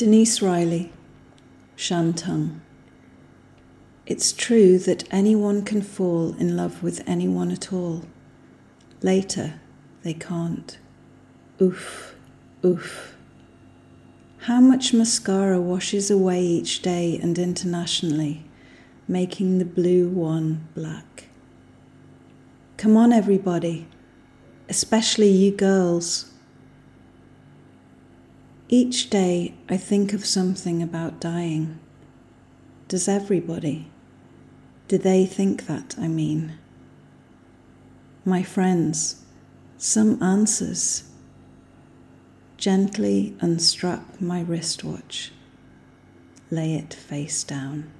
Denise Riley, Shantung. It's true that anyone can fall in love with anyone at all. Later, they can't. Oof, oof. How much mascara washes away each day and internationally, making the blue one black? Come on, everybody, especially you girls. Each day I think of something about dying. Does everybody? Do they think that, I mean? My friends, some answers. Gently unstrap my wristwatch. Lay it face down.